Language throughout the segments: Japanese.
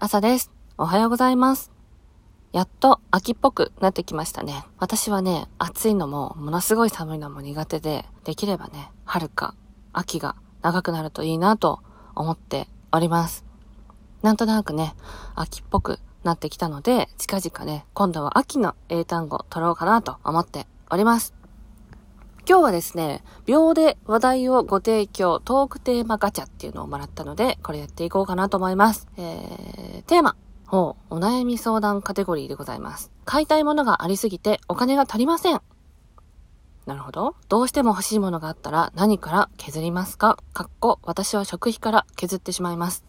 朝です。おはようございます。やっと秋っぽくなってきましたね。私はね、暑いのも、ものすごい寒いのも苦手で、できればね、春か秋が長くなるといいなと思っております。なんとなくね、秋っぽくなってきたので、近々ね、今度は秋の英単語取ろうかなと思っております。今日はですね、秒で話題をご提供トークテーマガチャっていうのをもらったので、これやっていこうかなと思います。えー、テーマ。ほう、お悩み相談カテゴリーでございます。買いたいものがありすぎてお金が足りません。なるほど。どうしても欲しいものがあったら何から削りますか？かっこ、私は食費から削ってしまいます。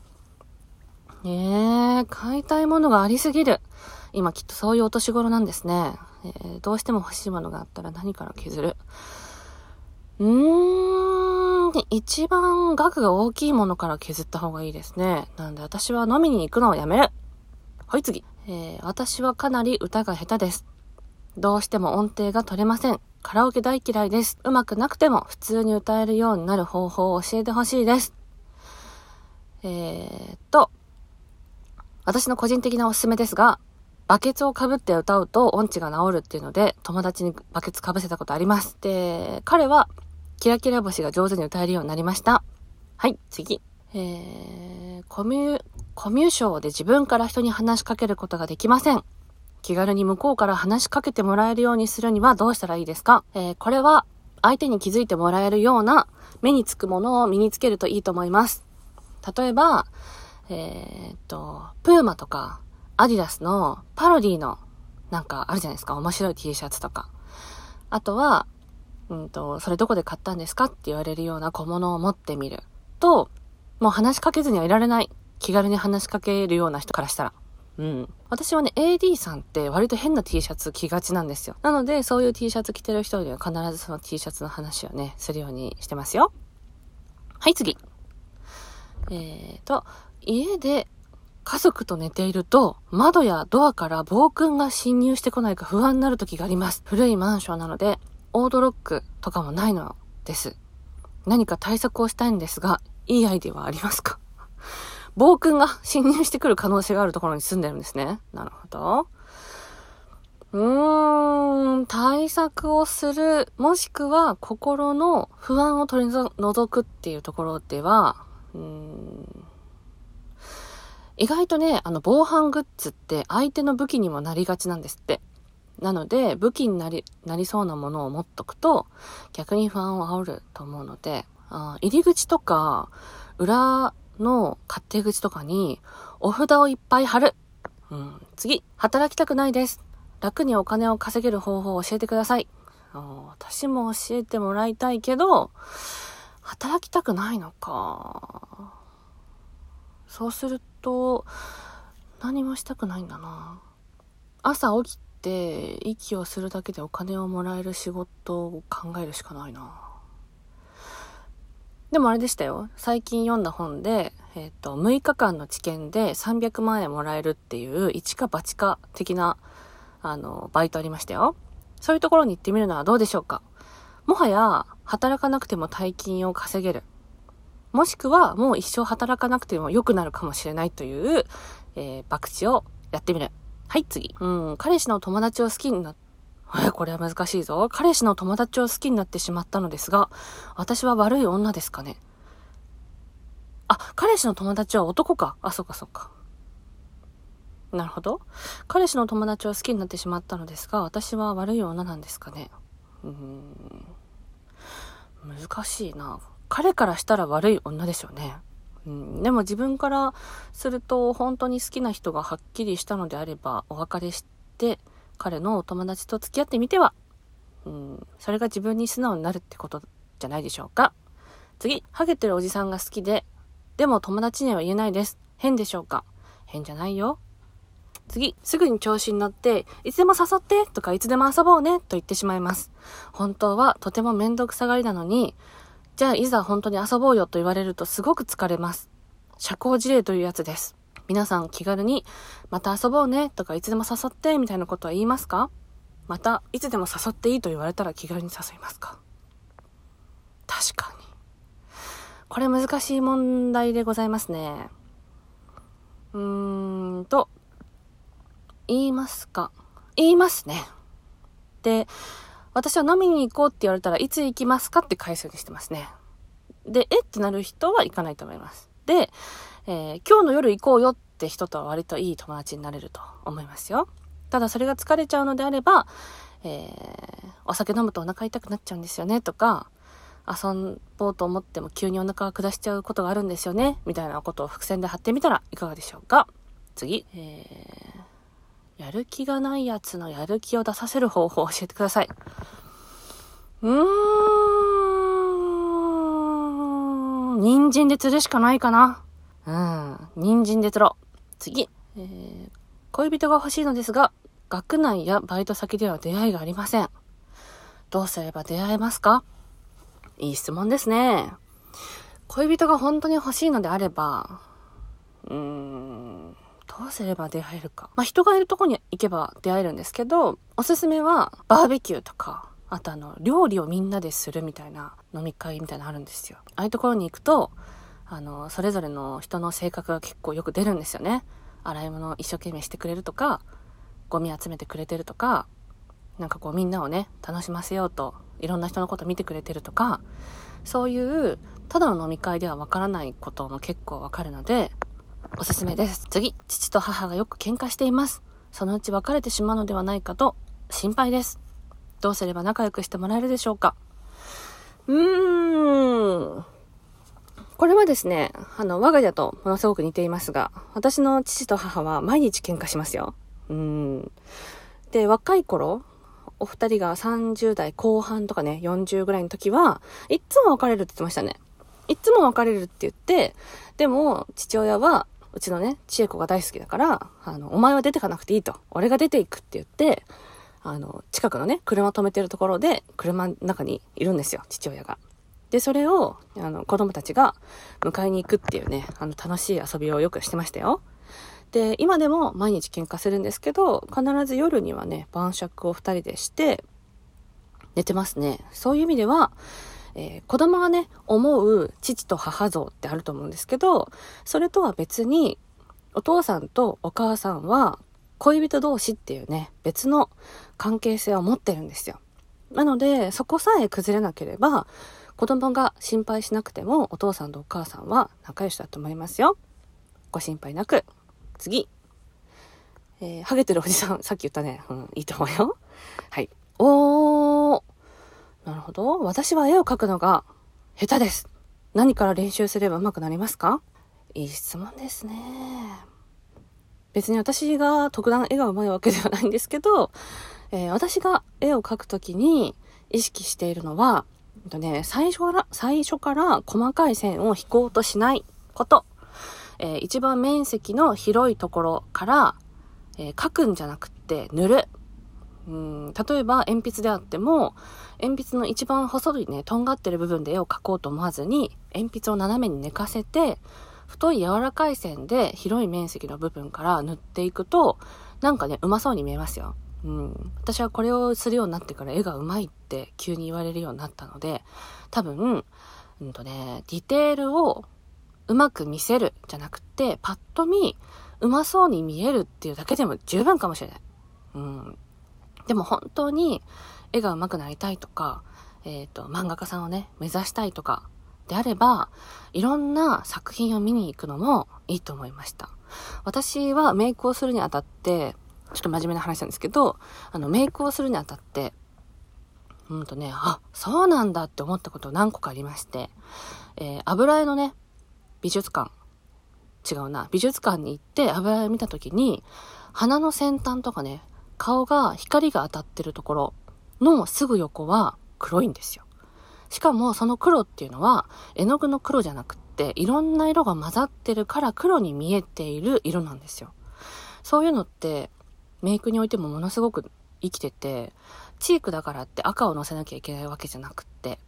えー、買いたいものがありすぎる。今きっとそういうお年頃なんですね。えー、どうしても欲しいものがあったら何から削る？うーん、一番額が大きいものから削った方がいいですね。なんで私は飲みに行くのをやめる。はい、次。えー、私はかなり歌が下手です。どうしても音程が取れません。カラオケ大嫌いです。うまくなくても普通に歌えるようになる方法を教えてほしいです。えーっと、私の個人的なおすすめですが、バケツを被って歌うと音痴が治るっていうので、友達にバケツ被せたことあります。で、彼は、キラキラ星が上手に歌えるようになりました。はい、次。えー、コミュ、コミュ障で自分から人に話しかけることができません。気軽に向こうから話しかけてもらえるようにするにはどうしたらいいですか？えー、これは、相手に気づいてもらえるような目につくものを身につけるといいと思います。例えば、えー、っと、プーマとか、アディダスのパロディのなんかあるじゃないですか。面白い T シャツとか。あとは、うんと、それどこで買ったんですかって言われるような小物を持ってみる。と、もう話しかけずにはいられない。気軽に話しかけるような人からしたら。うん。私はね、AD さんって割と変な T シャツ着がちなんですよ。なので、そういう T シャツ着てる人には必ずその T シャツの話をね、するようにしてますよ。はい、次。えーと、家で家族と寝ていると、窓やドアから暴君が侵入してこないか不安になる時があります。古いマンションなので、オートロックとかもないのです。何か対策をしたいんですが、いいアイディアはありますか？暴君が侵入してくる可能性があるところに住んでるんですね。なるほど。うーん、対策をする、もしくは心の不安を取り除くっていうところでは、うーん意外とね、あの、防犯グッズって相手の武器にもなりがちなんですって。なので、武器になり、なりそうなものを持っとくと、逆に不安を煽ると思うので、あ入り口とか、裏の勝手口とかに、お札をいっぱい貼る。うん、次、働きたくないです。楽にお金を稼げる方法を教えてください。私も教えてもらいたいけど、働きたくないのか。そうすると、何もしたくないんだな。朝起きて、息をするだけでお金をもらえる仕事を考えるしかないな。でもあれでしたよ。最近読んだ本で、えっ、と、6日間の治験で300万円もらえるっていう、一か八か的な、あの、バイトありましたよ。そういうところに行ってみるのはどうでしょうか。もはや、働かなくても大金を稼げる。もしくは、もう一生働かなくても良くなるかもしれないという、えー、博打をやってみる。はい、次。うん、彼氏の友達を好きになっえ、これは難しいぞ。彼氏の友達を好きになってしまったのですが、私は悪い女ですかね。あ、彼氏の友達は男か。あ、そっかそっか。なるほど。彼氏の友達を好きになってしまったのですが、私は悪い女なんですかね。うん。難しいな。彼からしたら悪い女でしょうね。うん、でも自分からすると本当に好きな人がはっきりしたのであればお別れして彼のお友達と付き合ってみては、うん、それが自分に素直になるってことじゃないでしょうか。次、ハゲてるおじさんが好きで、でも友達には言えないです。変でしょうか変じゃないよ。次、すぐに調子に乗って、いつでも誘ってとかいつでも遊ぼうねと言ってしまいます。本当はとてもめんどくさがりなのに、じゃあいざ本当に遊ぼうよと言われるとすごく疲れます。社交辞令というやつです。皆さん気軽に、また遊ぼうねとかいつでも誘ってみたいなことは言いますか？また、いつでも誘っていいと言われたら気軽に誘いますか？確かに。これ難しい問題でございますね。うーんと。言いますか？言いますね。で、私は飲みに行こうって言われたらいつ行きますかって返すようにしてますね。で、え？ってなる人は行かないと思います。で、えー、今日の夜行こうよって人とは割といい友達になれると思いますよ。ただそれが疲れちゃうのであれば、えー、お酒飲むとお腹痛くなっちゃうんですよねとか、遊ぼうと思っても急にお腹が下しちゃうことがあるんですよねみたいなことを伏線で貼ってみたらいかがでしょうか次、えー、やる気がないやつのやる気を出させる方法を教えてください。うーん、人参で釣るしかないかな。うん、人参で釣ろう。次、えー、恋人が欲しいのですが、学内やバイト先では出会いがありません。どうすれば出会えますか？いい質問ですね。恋人が本当に欲しいのであれば、うーん、どうすれば出会えるか。まあ、人がいるとこに行けば出会えるんですけど、おすすめはバーベキューとか、あとあの、料理をみんなでするみたいな飲み会みたいなのあるんですよ。ああいうところに行くと、あの、それぞれの人の性格が結構よく出るんですよね。洗い物を一生懸命してくれるとか、ゴミ集めてくれてるとか、なんかこうみんなをね、楽しませようと、いろんな人のこと見てくれてるとか、そういう、ただの飲み会ではわからないことも結構わかるので、おすすめです。次、父と母がよく喧嘩しています。そのうち別れてしまうのではないかと心配です。どうすれば仲良くしてもらえるでしょうかうーん。これはですね、あの、我が家とものすごく似ていますが、私の父と母は毎日喧嘩しますよ。うん。で、若い頃、お二人が30代後半とかね、40ぐらいの時は、いっつも別れるって言ってましたね。いっつも別れるって言って、でも、父親は、うちのね、千恵子が大好きだから、あの、お前は出てかなくていいと。俺が出ていくって言って、あの、近くのね、車止めてるところで、車の中にいるんですよ、父親が。で、それを、あの、子供たちが迎えに行くっていうね、あの、楽しい遊びをよくしてましたよ。で、今でも毎日喧嘩するんですけど、必ず夜にはね、晩酌を二人でして、寝てますね。そういう意味では、えー、子供がね、思う父と母像ってあると思うんですけど、それとは別に、お父さんとお母さんは恋人同士っていうね、別の関係性を持ってるんですよ。なので、そこさえ崩れなければ、子供が心配しなくても、お父さんとお母さんは仲良しだと思いますよ。ご心配なく。次。えー、ハゲてるおじさん、さっき言ったね。うん、いいと思うよ。はい。おー。なるほど。私は絵を描くのが下手です。何から練習すれば上手くなりますか？いい質問ですね。別に私が特段絵が上手いわけではないんですけど、えー、私が絵を描くときに意識しているのは、えっとね、最初から、最初から細かい線を引こうとしないこと。えー、一番面積の広いところから、えー、書くんじゃなくって塗る。うん、例えば鉛筆であっても、鉛筆の一番細いね、とんがってる部分で絵を描こうと思わずに、鉛筆を斜めに寝かせて、太い柔らかい線で広い面積の部分から塗っていくと、なんかね、うまそうに見えますよ。うん。私はこれをするようになってから絵がうまいって急に言われるようになったので、多分、うんとね、ディテールをうまく見せるじゃなくて、パッと見、うまそうに見えるっていうだけでも十分かもしれない。うん。でも本当に絵が上手くなりたいとか、えっ、ー、と、漫画家さんをね、目指したいとか、であれば、いろんな作品を見に行くのもいいと思いました。私はメイクをするにあたって、ちょっと真面目な話なんですけど、あの、メイクをするにあたって、うんとね、あ、そうなんだって思ったこと何個かありまして、えー、油絵のね、美術館、違うな、美術館に行って油絵を見た時に、鼻の先端とかね、顔が光が当たってるところのすぐ横は黒いんですよ。しかもその黒っていうのは絵の具の黒じゃなくっていろんな色が混ざってるから黒に見えている色なんですよ。そういうのってメイクにおいてもものすごく生きてて、チークだからって赤を乗せなきゃいけないわけじゃなくって、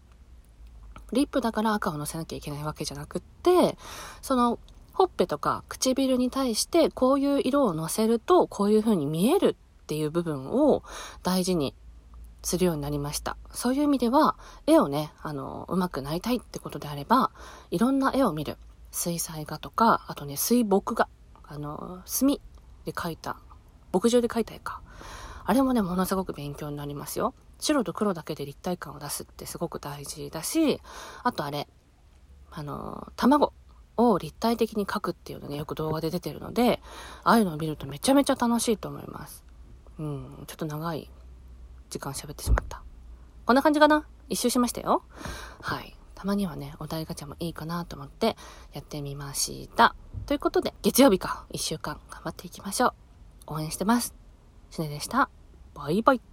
リップだから赤を乗せなきゃいけないわけじゃなくって、その、ほっぺとか唇に対してこういう色を乗せるとこういう風に見えるっていう部分を大事にするようになりました。そういう意味では、絵をね、あの、上手くなりたいってことであれば、いろんな絵を見る。水彩画とか、あとね、水墨画。あの、墨で描いた牧場で描いた絵か。あれもね、ものすごく勉強になりますよ。白と黒だけで立体感を出すってすごく大事だし、あとあれ、あの、卵を立体的に描くっていうのね、よく動画で出てるので、ああいうのを見るとめちゃめちゃ楽しいと思います。うん、ちょっと長い時間喋ってしまった。こんな感じかな？一周しましたよ。はい。たまにはね、お題ガチャもいいかなと思ってやってみました。ということで、月曜日か、一週間頑張っていきましょう。応援してます。しねでした。バイバイ。